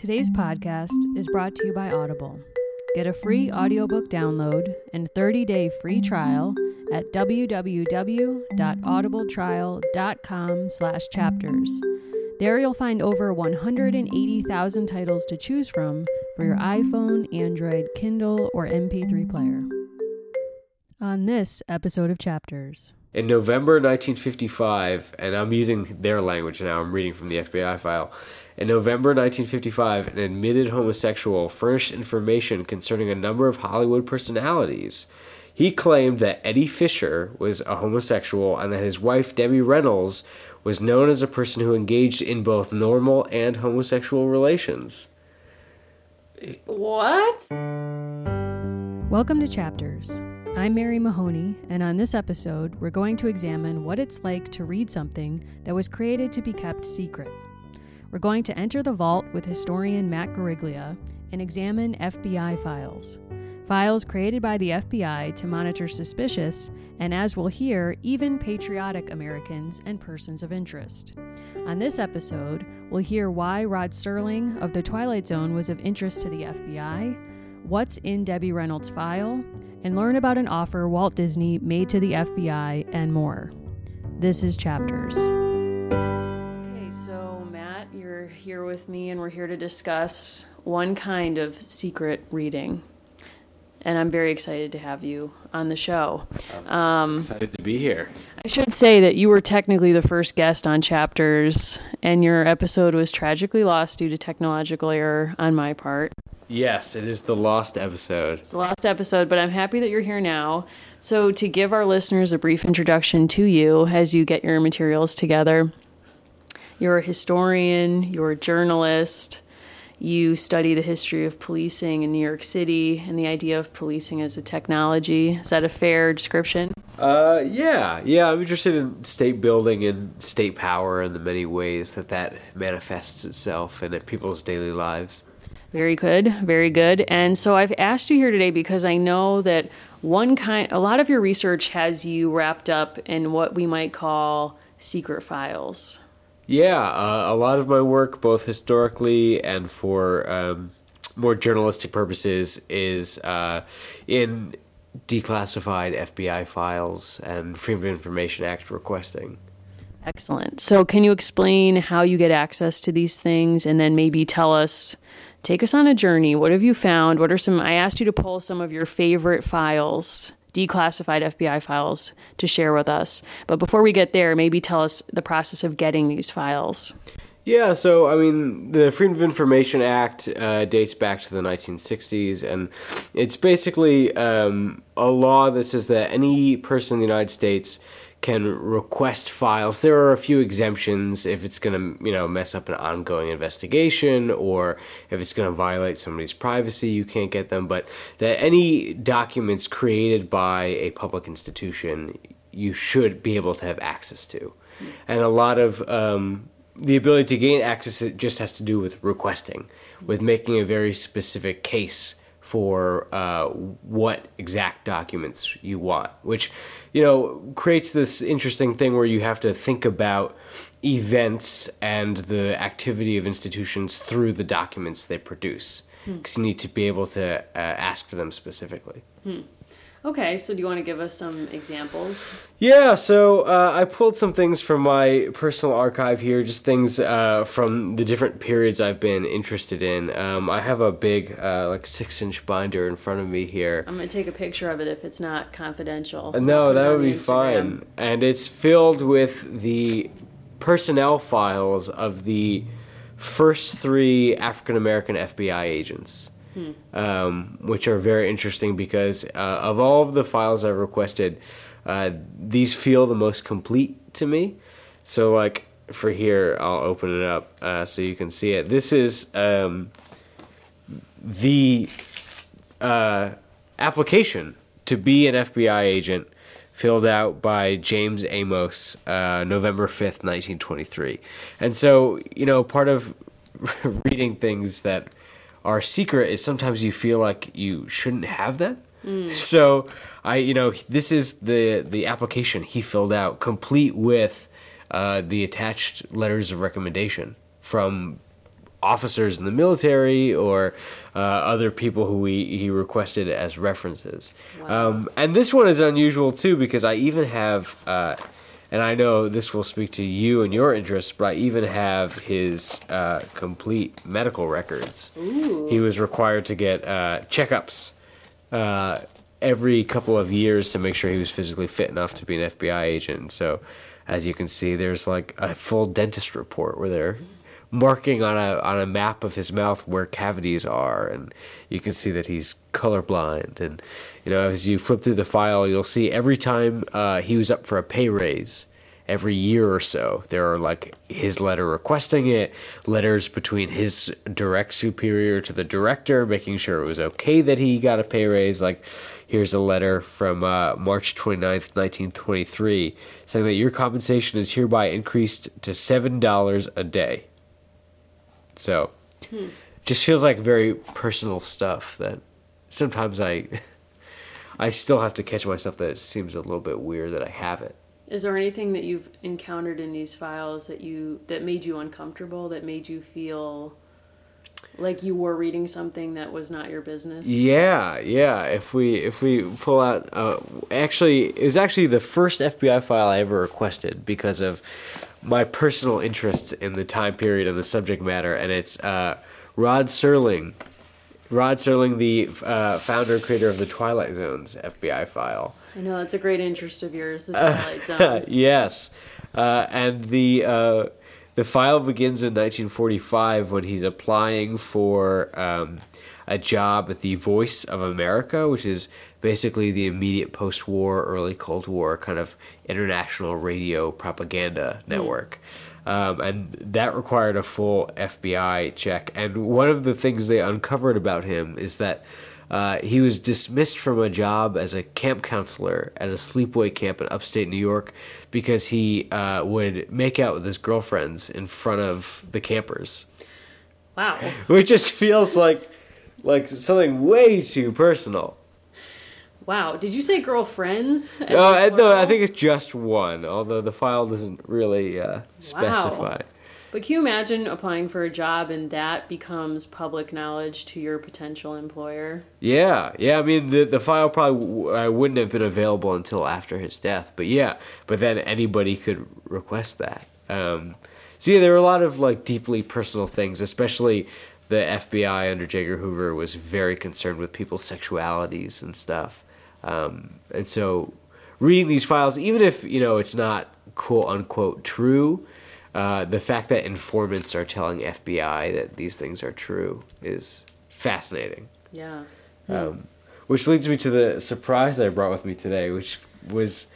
Today's podcast is brought to you by Audible. Get a free audiobook download and 30-day free trial at www.audibletrial.com/chapters. There you'll find over 180,000 titles to choose from for your iPhone, Android, Kindle, or MP3 player. On this episode of Chapters. In November 1955, and I'm using their language now, I'm reading from the FBI file. In November 1955, an admitted homosexual furnished information concerning a number of Hollywood personalities. He claimed that Eddie Fisher was a homosexual and that his wife, Debbie Reynolds, was known as a person who engaged in both normal and homosexual relations. What? Welcome to Chapters. I'm Mary Mahoney, and on this episode, we're going to examine what it's like to read something that was created to be kept secret. We're going to enter the vault with historian Matt Guariglia and examine FBI files. Files created by the FBI to monitor suspicious, and as we'll hear, even patriotic Americans and persons of interest. On this episode, we'll hear why Rod Serling of The Twilight Zone was of interest to the FBI, what's in Debbie Reynolds' file, and learn about an offer Walt Disney made to the FBI and more. This is Chapters. Okay, so here with me, and we're here to discuss one kind of secret reading. And I'm very excited to have you on the show. Um, excited to be here. I should say that you were technically the first guest on Chapters, and your episode was tragically lost due to technological error on my part. Yes, it is the lost episode. It's the last episode, but I'm happy that you're here now. So, to give our listeners a brief introduction to you as you get your materials together, you're a historian, you're a journalist, you study the history of policing in New York City and the idea of policing as a technology. Is that a fair description? Uh, yeah, yeah. I'm interested in state building and state power and the many ways that that manifests itself in people's daily lives. Very good, very good. And so I've asked you here today because I know that one kind, a lot of your research has you wrapped up in what we might call secret files. Yeah, uh, a lot of my work, both historically and for um, more journalistic purposes, is uh, in declassified FBI files and Freedom of Information Act requesting. Excellent. So, can you explain how you get access to these things and then maybe tell us take us on a journey. What have you found? What are some? I asked you to pull some of your favorite files, declassified FBI files, to share with us. But before we get there, maybe tell us the process of getting these files. Yeah, so I mean, the Freedom of Information Act uh, dates back to the 1960s, and it's basically um, a law that says that any person in the United States can request files. There are a few exemptions if it's going to, you know, mess up an ongoing investigation or if it's going to violate somebody's privacy, you can't get them. But that any documents created by a public institution, you should be able to have access to. And a lot of um, the ability to gain access it just has to do with requesting, with making a very specific case for uh, what exact documents you want, which you know creates this interesting thing where you have to think about events and the activity of institutions through the documents they produce because hmm. you need to be able to uh, ask for them specifically. Hmm. Okay, so do you want to give us some examples? Yeah, so uh, I pulled some things from my personal archive here, just things uh, from the different periods I've been interested in. Um, I have a big, uh, like, six inch binder in front of me here. I'm going to take a picture of it if it's not confidential. No, that would be fine. And it's filled with the personnel files of the first three African American FBI agents hmm. um, which are very interesting because uh, of all of the files I've requested, uh, these feel the most complete to me. So, like for here, I'll open it up uh, so you can see it. This is um, the uh, application to be an FBI agent filled out by James Amos, uh, November 5th, 1923. And so, you know, part of reading things that our secret is sometimes you feel like you shouldn't have that. Mm. So I, you know, this is the the application he filled out, complete with uh, the attached letters of recommendation from officers in the military or uh, other people who he, he requested as references. Wow. Um, and this one is unusual too because I even have, uh, and I know this will speak to you and your interests, but I even have his uh, complete medical records. Ooh. He was required to get uh, checkups uh, every couple of years to make sure he was physically fit enough to be an FBI agent. So, as you can see, there's like a full dentist report where they're marking on a on a map of his mouth where cavities are, and you can see that he's colorblind. And you know, as you flip through the file, you'll see every time uh, he was up for a pay raise. Every year or so, there are like his letter requesting it, letters between his direct superior to the director, making sure it was okay that he got a pay raise. Like, here's a letter from uh, March 29th, 1923, saying that your compensation is hereby increased to $7 a day. So, just feels like very personal stuff that sometimes I I still have to catch myself that it seems a little bit weird that I have it. Is there anything that you've encountered in these files that you that made you uncomfortable, that made you feel like you were reading something that was not your business? Yeah, yeah. If we if we pull out, uh, actually, it was actually the first FBI file I ever requested because of my personal interest in the time period and the subject matter, and it's uh, Rod Serling. Rod Serling, the uh, founder and creator of the Twilight Zone's FBI file. I know that's a great interest of yours, the Twilight Zone. yes, uh, and the uh, the file begins in 1945 when he's applying for um, a job at the Voice of America, which is basically the immediate post-war, early Cold War kind of international radio propaganda network. Um, and that required a full FBI check. And one of the things they uncovered about him is that uh, he was dismissed from a job as a camp counselor at a sleepaway camp in upstate New York because he uh, would make out with his girlfriends in front of the campers, Wow. which just feels like like something way too personal. Wow. Did you say girlfriends? Uh, no, I think it's just one, although the file doesn't really uh, specify. But can you imagine applying for a job and that becomes public knowledge to your potential employer? Yeah, yeah. I mean, the the file probably w- uh, wouldn't have been available until after his death, but yeah. But then anybody could request that. Um, so yeah, there were a lot of like deeply personal things, especially the FBI under J. Edgar Hoover was very concerned with people's sexualities and stuff. Um, and so, reading these files, even if you know it's not quote unquote true, uh, the fact that informants are telling FBI that these things are true is fascinating. Yeah. Um, which leads me to the surprise I brought with me today, which was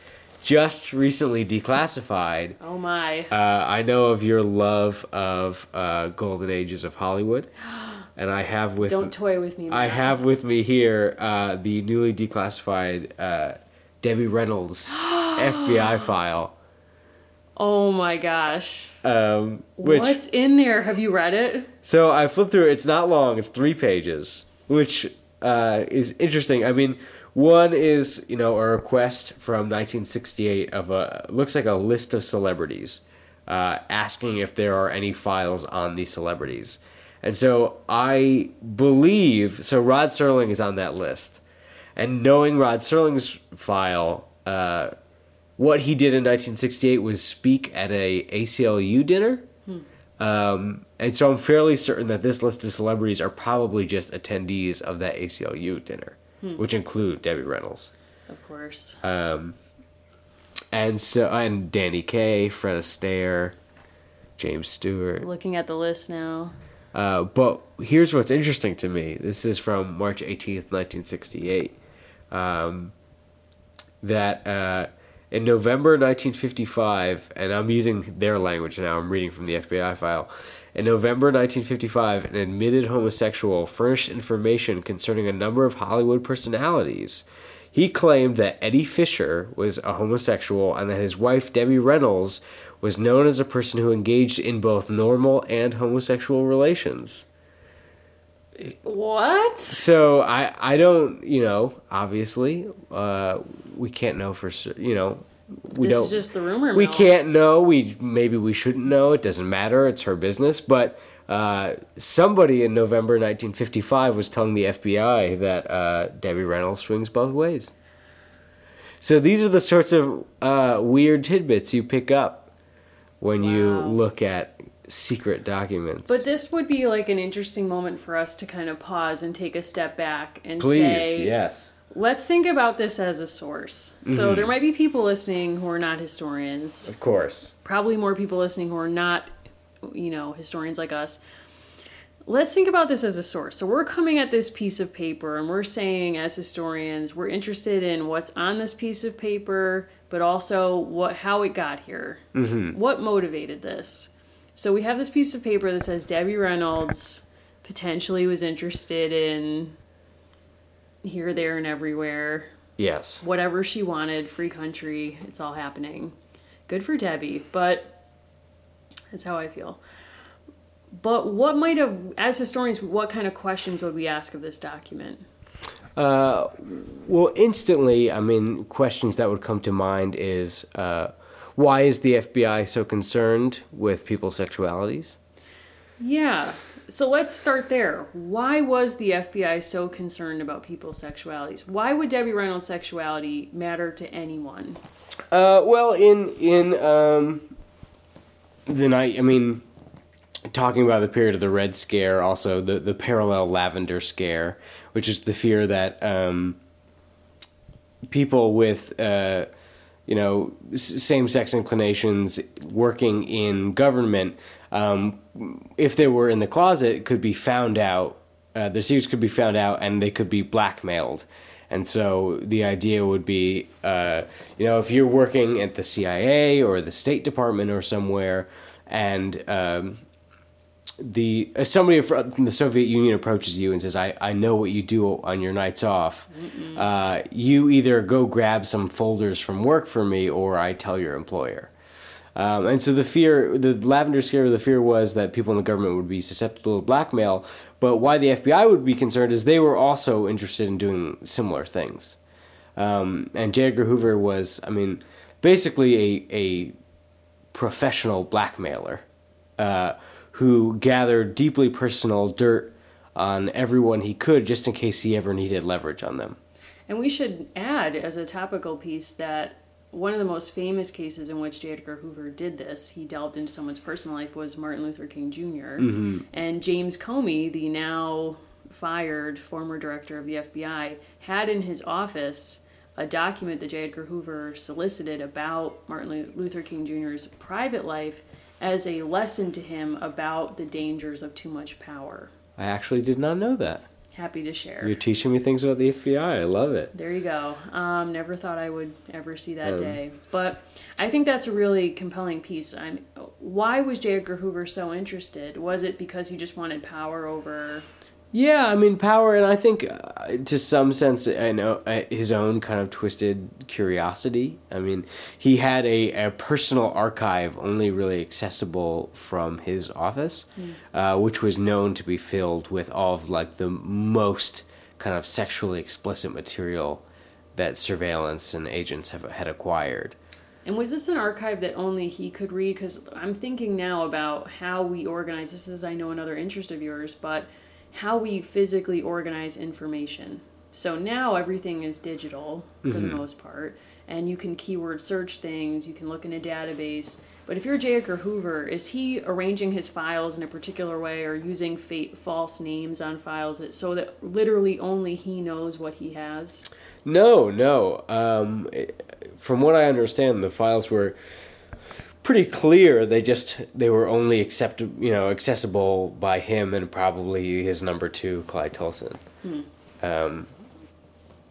just recently declassified. Oh my. Uh, I know of your love of uh, Golden Ages of Hollywood, and I have with Don't toy with me. I have with me here uh, the newly declassified uh, Debbie Reynolds FBI file, Oh my gosh. um, which What's in there? Have you read it? So I flipped through it. It's not long. It's three pages, which uh, is interesting. I mean, one is you know a request from 1968 of a looks like a list of celebrities, uh, asking if there are any files on these celebrities, and so I believe so. Rod Serling is on that list, and knowing Rod Serling's file. Uh, what he did in 1968 was speak at a ACLU dinner. Um, and so I'm fairly certain that this list of celebrities are probably just attendees of that ACLU dinner, which include Debbie Reynolds. Of course. Um, and so and Danny Kaye, Fred Astaire, James Stewart. Looking at the list now. Uh, but here's what's interesting to me. This is from March 18th, 1968. Um, that uh, in November 1955, and I'm using their language now, I'm reading from the FBI file. In November 1955, an admitted homosexual furnished information concerning a number of Hollywood personalities. He claimed that Eddie Fisher was a homosexual and that his wife, Debbie Reynolds, was known as a person who engaged in both normal and homosexual relations. What? So I I don't you know obviously uh, we can't know for cer- you know we this don't is just the rumor we mill. can't know we maybe we shouldn't know it doesn't matter it's her business but uh, somebody in November 1955 was telling the FBI that uh, Debbie Reynolds swings both ways. So these are the sorts of uh, weird tidbits you pick up when you look at secret documents. But this would be like an interesting moment for us to kind of pause and take a step back and Please, say, yes. let's think about this as a source. Mm-hmm. So there might be people listening who are not historians, Of course. probably more people listening who are not, you know, historians like us. Let's think about this as a source. So we're coming at this piece of paper and we're saying as historians, we're interested in what's on this piece of paper, but also what how it got here. Mm-hmm. What motivated this? So we have this piece of paper that says Debbie Reynolds potentially was interested in here, there, and everywhere. Yes. Whatever she wanted, free country, it's all happening. Good for Debbie, but that's how I feel. But what might have, as historians, what kind of questions would we ask of this document? Uh, well, instantly, I mean, questions that would come to mind is uh, why is the FBI so concerned with people's sexualities? Yeah. So let's start there. Why was the FBI so concerned about people's sexualities? Why would Debbie Reynolds' sexuality matter to anyone? Uh, well, in in um, the night, I mean, talking about the period of the Red Scare, also the the parallel Lavender Scare, which is the fear that um, people with uh, you know same sex inclinations working in government, um, if they were in the closet, could be found out. Uh, their secrets could be found out, and they could be blackmailed. And so the idea would be, uh, you know, if you're working at the CIA or the State Department or somewhere, and um, the uh, somebody from the Soviet Union approaches you and says, "I, I know what you do on your nights off. Uh, you either go grab some folders from work for me, or I tell your employer." Um, and so the fear, the lavender scare, the fear was that people in the government would be susceptible to blackmail. But why the FBI would be concerned is they were also interested in doing similar things. Um, and J. Edgar Hoover was, I mean, basically a a professional blackmailer uh, who gathered deeply personal dirt on everyone he could just in case he ever needed leverage on them. And we should add, as a topical piece, that one of the most famous cases in which J. Edgar Hoover did this, he delved into someone's personal life, was Martin Luther King junior mm-hmm. And James Comey, the now fired former director of the FBI, had in his office a document that J. Edgar Hoover solicited about Martin Luther King Jr.'s private life as a lesson to him about the dangers of too much power. I actually did not know that. Happy to share. You're teaching me things about the FBI. I love it. There you go. Um, never thought I would ever see that Um, day, but I think that's a really compelling piece. I'm, why was J. Edgar Hoover so interested? Was it because he just wanted power over? Yeah, I mean power, and I think uh, to some sense, I know uh, his own kind of twisted curiosity. I mean, he had a, a personal archive only really accessible from his office, uh, which was known to be filled with all of like the most kind of sexually explicit material that surveillance and agents have had acquired. And was this an archive that only he could read? Because I'm thinking now about how we organize. This is, I know, another interest of yours, but how we physically organize information. So now everything is digital for the most part, and you can keyword search things, you can look in a database. But if you're J. Edgar Hoover, is he arranging his files in a particular way or using fa- false names on files that, so that literally only he knows what he has? No, no. Um, from what I understand, the files were pretty clear. They just they were only accept you know accessible by him and probably his number two, Clyde Tolson, um,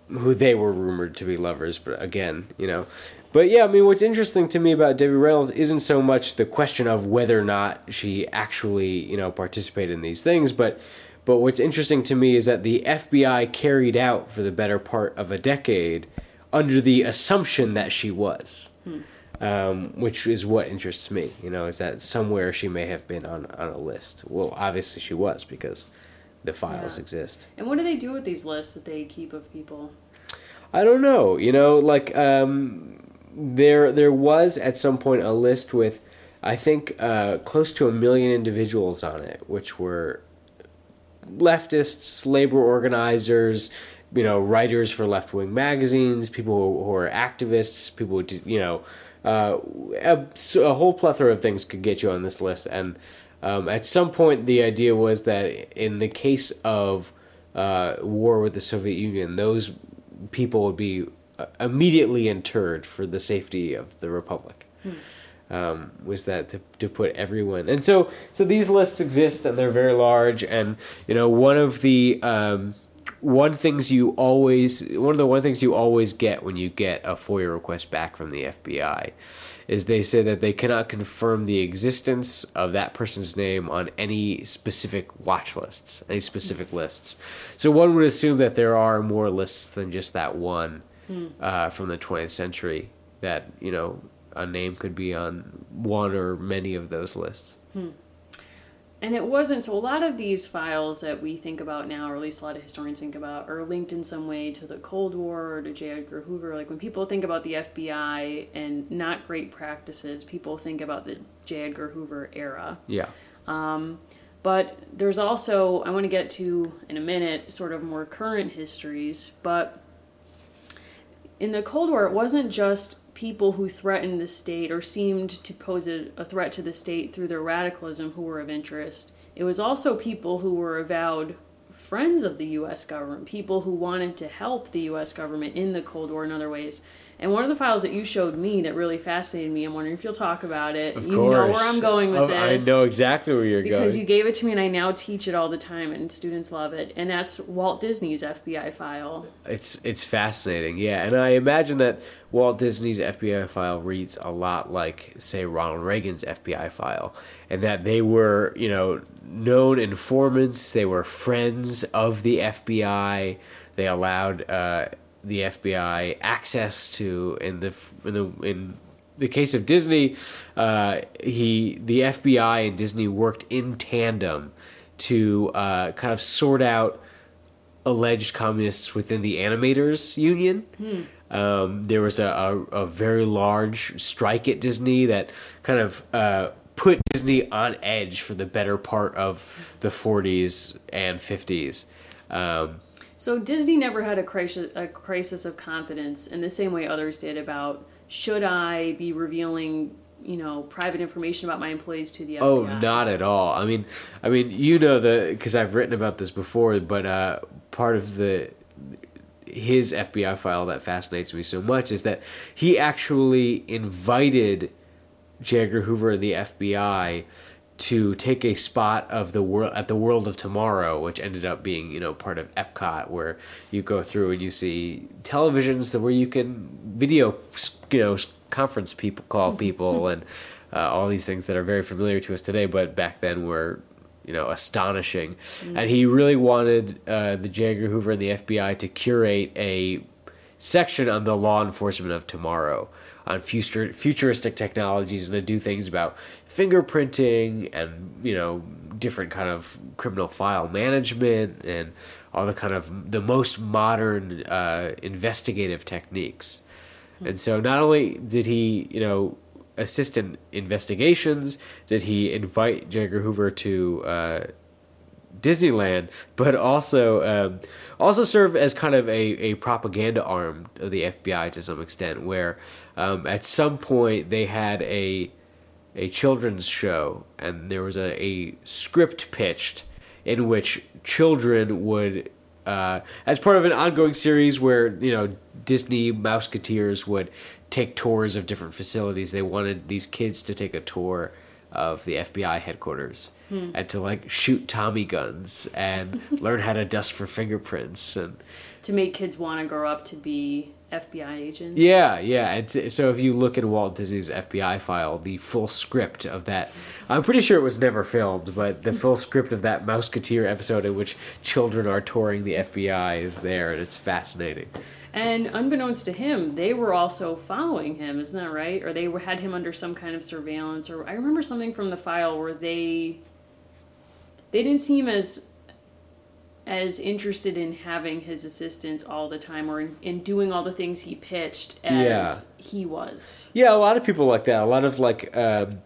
who they were rumored to be lovers. But again, you know. But yeah, I mean, what's interesting to me about Debbie Reynolds isn't so much the question of whether or not she actually, you know, participated in these things, but but what's interesting to me is that the FBI carried out for the better part of a decade under the assumption that she was, um, which is what interests me. You know, is that somewhere she may have been on on a list. Well, obviously she was because the files Yeah. exist. And what do they do with these lists that they keep of people? I don't know. You know, like um, there there was at some point a list with I think, uh, close to a million individuals on it, which were leftists, labor organizers, you know, writers for left wing magazines, people who, who, are activists, people who, did, you know, uh, a, a, whole plethora of things could get you on this list. And um, at some point, the idea was that in the case of uh, war with the Soviet Union, those people would be uh, immediately interred for the safety of the republic. Hmm. Um, was that to, to put everyone and so so these lists exist and they're very large and you know one of the um, one things you always one of the one things you always get when you get a FOIA request back from the FBI is they say that they cannot confirm the existence of that person's name on any specific watch lists, any specific lists. So one would assume that there are more lists than just that one hmm. uh, from the 20th century that, you know, a name could be on one or many of those lists. Hmm. And it wasn't so. A lot of these files that we think about now, or at least a lot of historians think about, are linked in some way to the Cold War or to J. Edgar Hoover. Like when people think about the FBI and not great practices, people think about the J. Edgar Hoover era. Yeah. Um, but there's also, I want to get to in a minute, sort of more current histories. But in the Cold War, it wasn't just people who threatened the state or seemed to pose a, a, threat to the state through their radicalism who were of interest. It was also people who were avowed friends of the US government, people who wanted to help the US government in the Cold War in other ways. And one of the files that you showed me that really fascinated me, I'm wondering if you'll talk about it. Of you course. know where I'm going with this. I know exactly where you're because going. Because you gave it to me and I now teach it all the time and students love it. And that's Walt Disney's FBI file. It's it's fascinating. Yeah, and I imagine that Walt Disney's FBI file reads a lot like say Ronald Reagan's FBI file and that they were, you know, known informants, they were friends of the FBI. They allowed uh, the FBI access to in the in the in the case of Disney, uh, he the FBI and Disney worked in tandem to uh, kind of sort out alleged communists within the animators union. Hmm. Um, there was a, a, a, very large strike at Disney that kind of uh, put Disney on edge for the better part of the 40s and 50s. Um, so Disney never had a crisis, a crisis of confidence in the same way others did about should I be revealing you know private information about my employees to the FBI. Oh, not at all. I mean, I mean, you know the because I've written about this before, but uh, part of the his FBI file that fascinates me so much is that he actually invited J. Edgar Hoover and the FBI to take a spot of the world at the World of Tomorrow, which ended up being you know part of Epcot, where you go through and you see televisions that where you can video you know conference people call mm-hmm. people and uh, all these things that are very familiar to us today, but back then were you know astonishing. Mm-hmm. And he really wanted uh, the J. Edgar Hoover and the FBI to curate a section on the law enforcement of tomorrow on future futuristic technologies and to do things about fingerprinting and you know different kind of criminal file management and all the kind of the most modern uh, investigative techniques. Hmm. And so not only did he, you know, assist in investigations, did he invite J. Edgar Hoover to uh, Disneyland, but also um, also serve as kind of a, a propaganda arm of the FBI to some extent, where um, at some point they had a a children's show and there was a, a script pitched in which children would uh, as part of an ongoing series where you know Disney Mouseketeers would take tours of different facilities. They wanted these kids to take a tour of the FBI headquarters hmm. and to like shoot Tommy guns and learn how to dust for fingerprints and to make kids want to grow up to be FBI agents. Yeah, yeah. And so if you look at Walt Disney's FBI file, the full script of that, I'm pretty sure it was never filmed, but the full script of that Mouseketeer episode in which children are touring the FBI is there, and it's fascinating. And unbeknownst to him, they were also following him, isn't that right? Or they had him under some kind of surveillance. Or I remember something from the file where they they didn't seem as as interested in having his assistance all the time or in, in doing all the things he pitched as yeah. he was. Yeah, a lot of people like that. A lot of like um,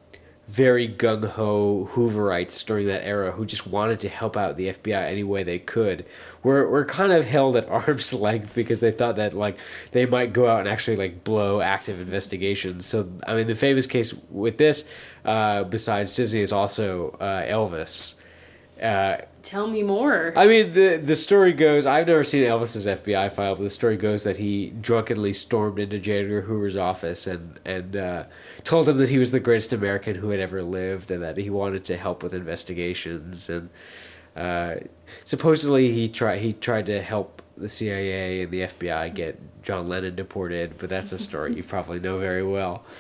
very gung ho Hooverites during that era who just wanted to help out the FBI any way they could were were kind of held at arm's length because they thought that like they might go out and actually like blow active investigations. So I mean, the famous case with this, uh, besides Disney, is also uh, Elvis. Uh, Tell me more. I mean, the the story goes. I've never seen Elvis's FBI file, but the story goes that he drunkenly stormed into J. Edgar Hoover's office and and uh, told him that he was the greatest American who had ever lived, and that he wanted to help with investigations. And uh, supposedly, he tried he tried to help the CIA and the FBI get John Lennon deported, but that's a story you probably know very well.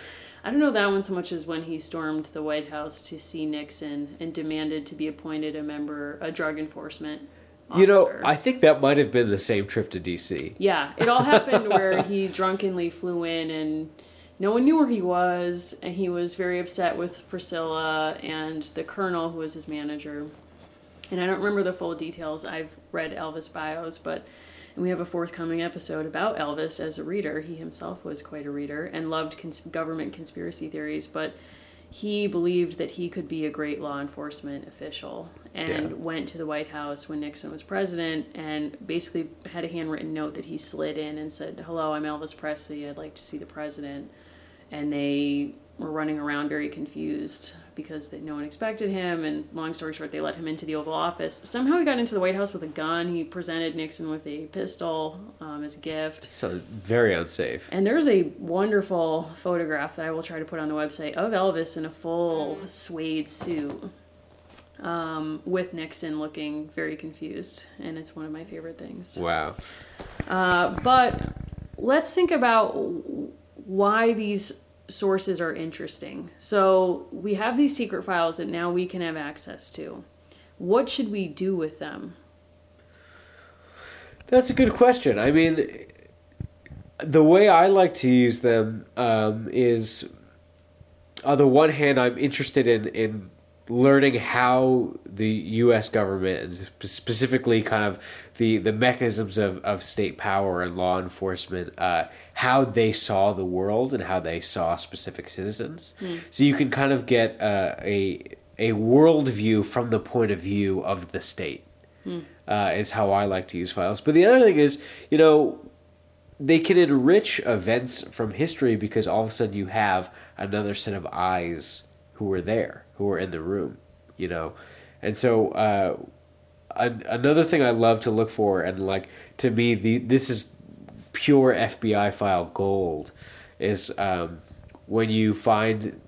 I don't know that one so much as when he stormed the White House to see Nixon and demanded to be appointed a member, a drug enforcement. Officer. You know, I think that might have been the same trip to DC. Yeah, it all happened where he drunkenly flew in and no one knew where he was, and he was very upset with Priscilla and the colonel who was his manager. And I don't remember the full details. I've read Elvis bios, but and we have a forthcoming episode about Elvis as a reader. He himself was quite a reader and loved cons- government conspiracy theories, but he believed that he could be a great law enforcement official and Yeah. went to the White House when Nixon was president and basically had a handwritten note that he slid in and said, Hello, I'm Elvis Presley. I'd like to see the president. And they were running around very confused because they, no one expected him. And long story short, they let him into the Oval Office. Somehow he got into the White House with a gun. He presented Nixon with a pistol um, as a gift. So very unsafe. And there's a wonderful photograph that I will try to put on the website of Elvis in a full suede suit um, with Nixon looking very confused. And it's one of my favorite things. Wow. Uh, but let's think about why these sources are interesting. So we have these secret files that now we can have access to. What should we do with them? That's a good question. I mean, the way I like to use them um, is, on the one hand, I'm interested in in learning how the U.S. government and specifically kind of the the mechanisms of, of state power and law enforcement, uh, how they saw the world and how they saw specific citizens. So you can kind of get uh, a a worldview from the point of view of the state uh, is how I like to use files. But the other thing is, you know, they can enrich events from history because all of a sudden you have another set of eyes who were there, who were in the room, you know. And so uh, an- another thing I love to look for, and like to me, the this is pure FBI file gold, is um, when you find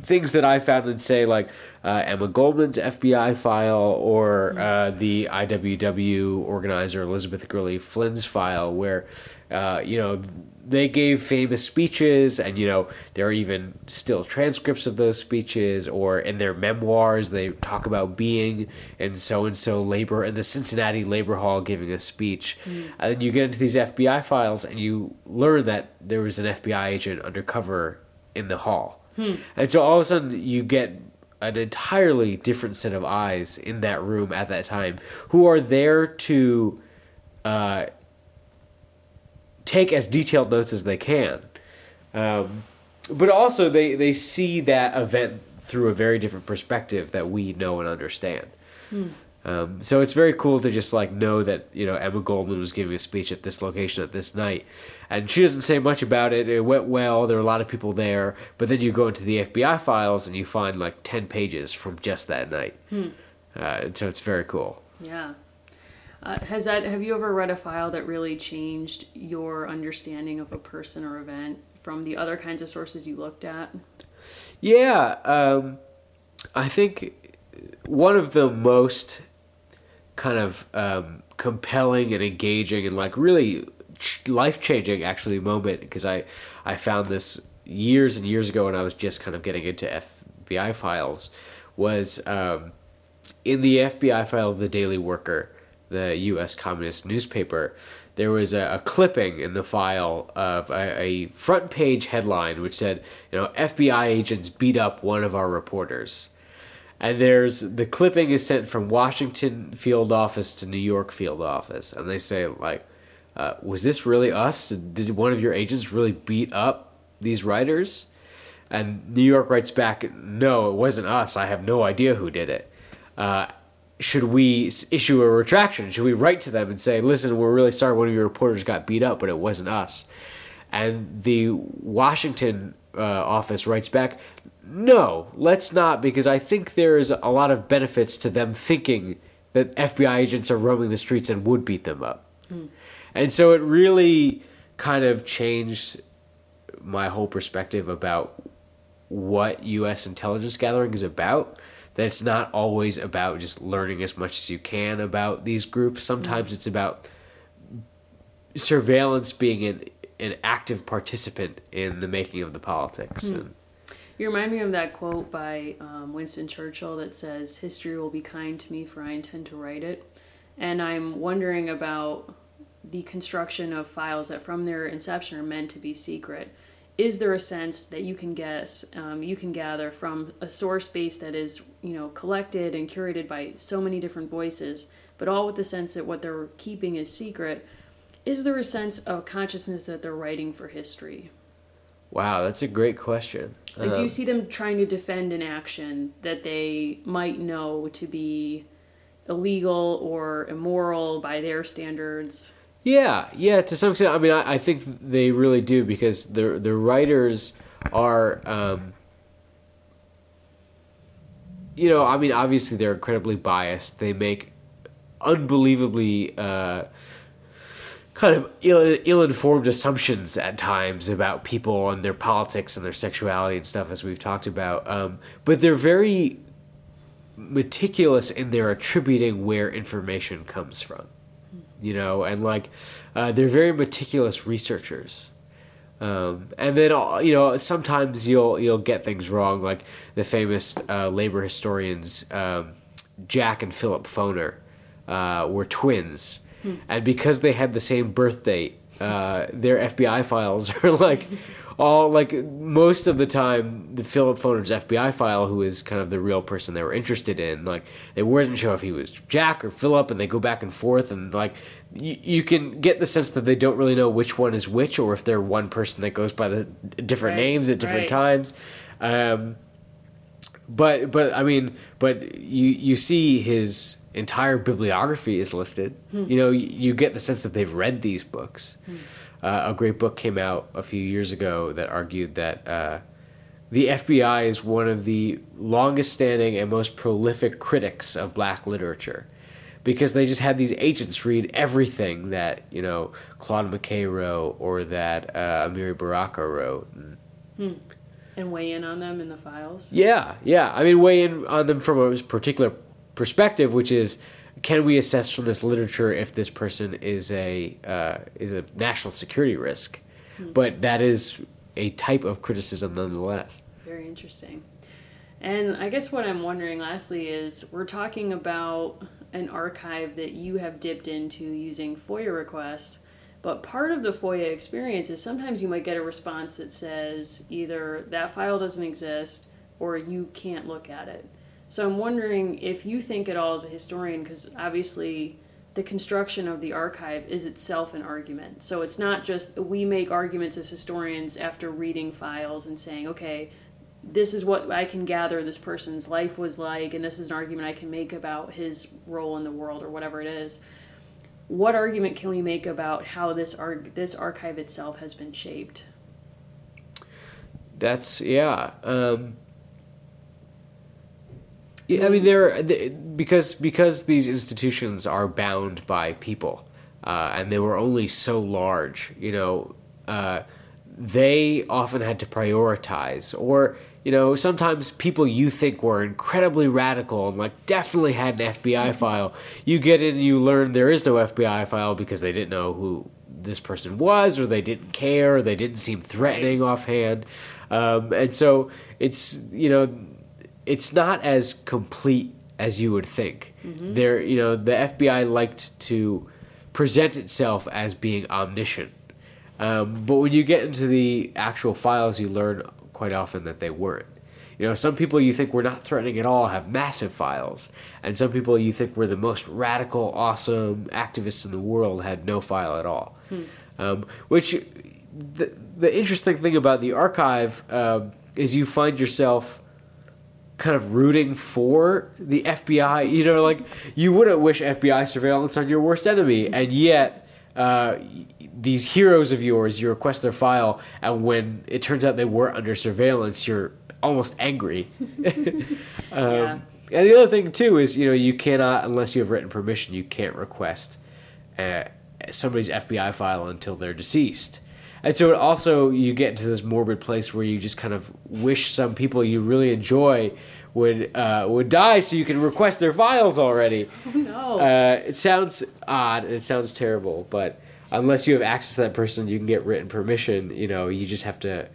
things that I found in say like uh, Emma Goldman's FBI file or uh, the IWW organizer Elizabeth Gurley Flynn's file, where uh, you know they gave famous speeches, and you know there are even still transcripts of those speeches, or in their memoirs they talk about being in so and so labor in the Cincinnati Labor Hall giving a speech, and then you get into these FBI files and you learn that there was an FBI agent undercover in the hall. And so all of a sudden you get an entirely different set of eyes in that room at that time who are there to uh, take as detailed notes as they can. Um, but also they, they see that event through a very different perspective that we know and understand. Um, so it's very cool to just like know that you know Emma Goldman was giving a speech at this location at this night, and she doesn't say much about it. It went well. There were a lot of people there, but then you go into the FBI files and you find like ten pages from just that night. Uh, and so it's very cool. Yeah. Uh, has that have you ever read a file that really changed your understanding of a person or event from the other kinds of sources you looked at? Yeah, um, I think one of the most kind of um, compelling and engaging and like really life changing actually moment because I I found this years and years ago when I was just kind of getting into FBI files was um, in the FBI file of the Daily Worker, the U.S. Communist newspaper. There was a, a clipping in the file of a, a front page headline which said, you know, FBI agents beat up one of our reporters. And there's the clipping is sent from Washington field office to New York field office, and they say like, uh, "Was this really us? Did one of your agents really beat up these writers?" And New York writes back, no, it wasn't us. I have no idea who did it. Uh, should we issue a retraction? Should we write to them and say, listen, we're really sorry one of your reporters got beat up, but it wasn't us? And the Washington uh, office writes back, no, let's not, because I think there's a lot of benefits to them thinking that FBI agents are roaming the streets and would beat them up. Mm. And so it really kind of changed my whole perspective about what U.S. intelligence gathering is about. That it's not always about just learning as much as you can about these groups. Sometimes mm. it's about surveillance being an an active participant in the making of the politics. Mm. And, you remind me of that quote by um, Winston Churchill that says, History will be kind to me, for I intend to write it. And I'm wondering about the construction of files that from their inception are meant to be secret. Is there a sense that you can guess, um, you can gather from a source base that is, you know, collected and curated by so many different voices, but all with the sense that what they're keeping is secret? Is there a sense of consciousness that they're writing for history? Wow, that's a great question. Like, do you um, see them trying to defend an action that they might know to be illegal or immoral by their standards? Yeah, yeah, to some extent. I mean, I, I think they really do because the the writers are, um, you know, I mean, obviously they're incredibly biased. They make unbelievably. Uh, kind of Ill, ill-informed assumptions at times about people and their politics and their sexuality and stuff as we've talked about um, but they're very meticulous in their attributing where information comes from you know and like uh, they're very meticulous researchers um, and then uh, you know sometimes you'll you'll get things wrong like the famous uh, labor historians um, Jack and Philip Foner uh, were twins Hmm. And because they had the same birth date, uh, their FBI files are like all like most of the time the Philip Foner's FBI file, who is kind of the real person they were interested in, like they weren't sure if he was Jack or Philip, and they go back and forth, and like y- you can get the sense that they don't really know which one is which, or if they're one person that goes by the different right. names at different right. times. Um, but but I mean, but you you see his entire bibliography is listed. Hmm. You know, you, you, get the sense that they've read these books. Hmm. Uh, a great book came out a few years ago that argued that uh, the FBI is one of the longest standing and most prolific critics of black literature because they just had these agents read everything that, you know, Claude McKay wrote or that uh, Amiri Baraka wrote. Hmm. And weigh in on them in the files? Yeah, yeah. I mean, weigh in on them from a particular perspective, which is can we assess from this literature if this person is a uh, is a national security risk? Mm-hmm. But that is a type of criticism nonetheless. Very interesting. And I guess what I'm wondering lastly is we're talking about an archive that you have dipped into using FOIA requests. But part of the FOIA experience is sometimes you might get a response that says either that file doesn't exist or you can't look at it. So I'm wondering if you think at all as a historian, because obviously the construction of the archive is itself an argument. So it's not just we make arguments as historians after reading files and saying, okay, this is what I can gather this person's life was like, and this is an argument I can make about his role in the world or whatever it is. What argument can we make about how this arg- this archive itself has been shaped? That's yeah. Um yeah, I mean, they're they, because because these institutions are bound by people, uh, and they were only so large. You know, uh, they often had to prioritize, or you know, sometimes people you think were incredibly radical and like definitely had an FBI mm-hmm. file. You get in, and you learn there is no FBI file because they didn't know who this person was, or they didn't care, or they didn't seem threatening offhand. Um, and so it's you know it's not as complete as you would think. Mm-hmm. There, you know, the FBI liked to present itself as being omniscient, um, but when you get into the actual files, you learn quite often that they weren't. You know, some people you think were not threatening at all have massive files, and some people you think were the most radical, awesome activists in the world had no file at all. Hmm. Um, which the the interesting thing about the archive. Um, is you find yourself kind of rooting for the FBI. You know, like you wouldn't wish FBI surveillance on your worst enemy, and yet. Uh, these heroes of yours, you request their file, and when it turns out they were under surveillance, you're almost angry. um, yeah. And the other thing too is, you know, you cannot, unless you have written permission, you can't request uh, somebody's FBI file until they're deceased. And so it also you get into this morbid place where you just kind of wish some people you really enjoy would uh, would die so you can request their files already. Oh no! Uh, it sounds odd and it sounds terrible, but unless you have access to that person, you can get written permission. You know, you just have to.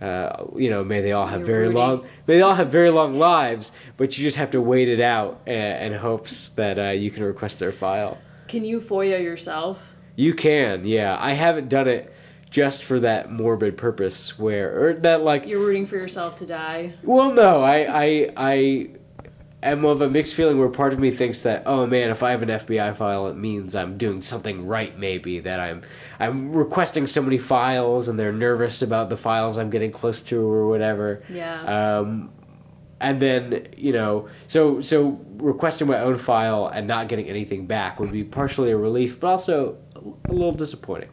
Uh, you know, may they all have You're very rooting. long, may they all have very long lives, but you just have to wait it out in hopes that uh, you can request their file. Can you FOIA yourself? You can, yeah. I haven't done it just for that morbid purpose, where or that like you're rooting for yourself to die. Well, no, I I I am of a mixed feeling where part of me thinks that oh man, if I have an FBI file, it means I'm doing something right. Maybe that I'm I'm requesting so many files, and they're nervous about the files I'm getting close to or whatever. Yeah. Um, and then you know so so requesting my own file and not getting anything back would be partially a relief but also a little disappointing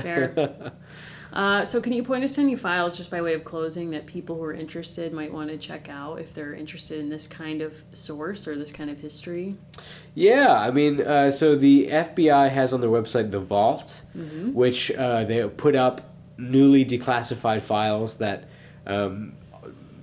fair uh, so can you point us to any files just by way of closing that people who are interested might want to check out if they're interested in this kind of source or this kind of history yeah i mean uh, so the fbi has on their website the vault mm-hmm. which uh, they put up newly declassified files that um,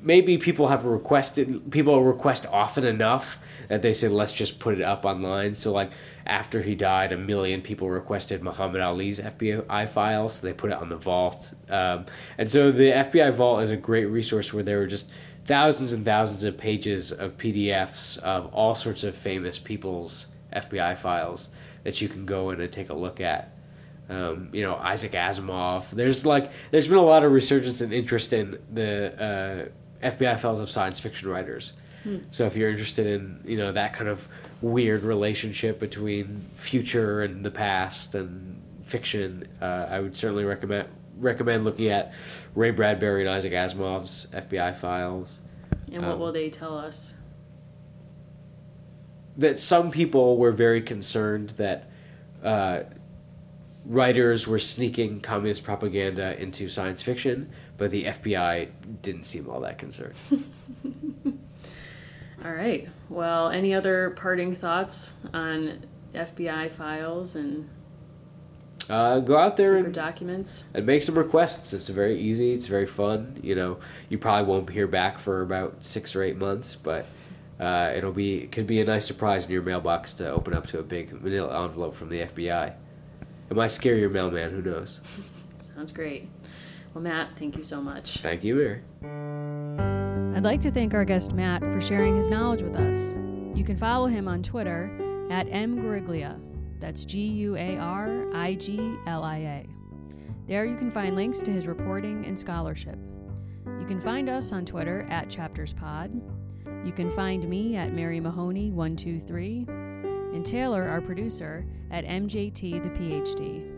maybe people have requested people request often enough that they said let's just put it up online. So like after he died, a million people requested Muhammad Ali's FBI files. So they put it on the vault, um, and so the FBI vault is a great resource where there were just thousands and thousands of pages of PDFs of all sorts of famous people's FBI files that you can go in and take a look at. Um, you know Isaac Asimov. There's like there's been a lot of resurgence and interest in the uh, FBI files of science fiction writers. Hmm. So if you're interested in you know that kind of weird relationship between future and the past and fiction, uh, I would certainly recommend recommend looking at Ray Bradbury and Isaac Asimov's FBI files. And what um, will they tell us? That some people were very concerned that uh, writers were sneaking communist propaganda into science fiction, but the FBI didn't seem all that concerned. all right. Well, any other parting thoughts on FBI files and uh, go out there and, documents and make some requests. It's very easy. It's very fun. You know, you probably won't hear back for about six or eight months, but uh, it'll be it could be a nice surprise in your mailbox to open up to a big manila envelope from the FBI. It might scare your mailman. Who knows? Sounds great. Well, Matt, thank you so much. Thank you, Mary. I'd like to thank our guest Matt for sharing his knowledge with us. You can follow him on Twitter at mguariglia. That's G U A R I G L I A. There you can find links to his reporting and scholarship. You can find us on Twitter at ChaptersPod. You can find me at Mary Mahoney123 and Taylor, our producer, at MJT the PhD.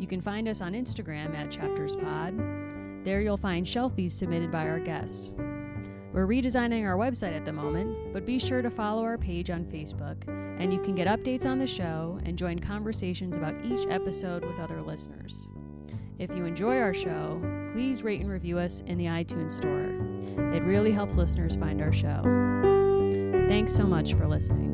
You can find us on Instagram at ChaptersPod. There you'll find shelfies submitted by our guests. We're redesigning our website at the moment, but be sure to follow our page on Facebook, and you can get updates on the show and join conversations about each episode with other listeners. If you enjoy our show, please rate and review us in the iTunes Store. It really helps listeners find our show. Thanks so much for listening.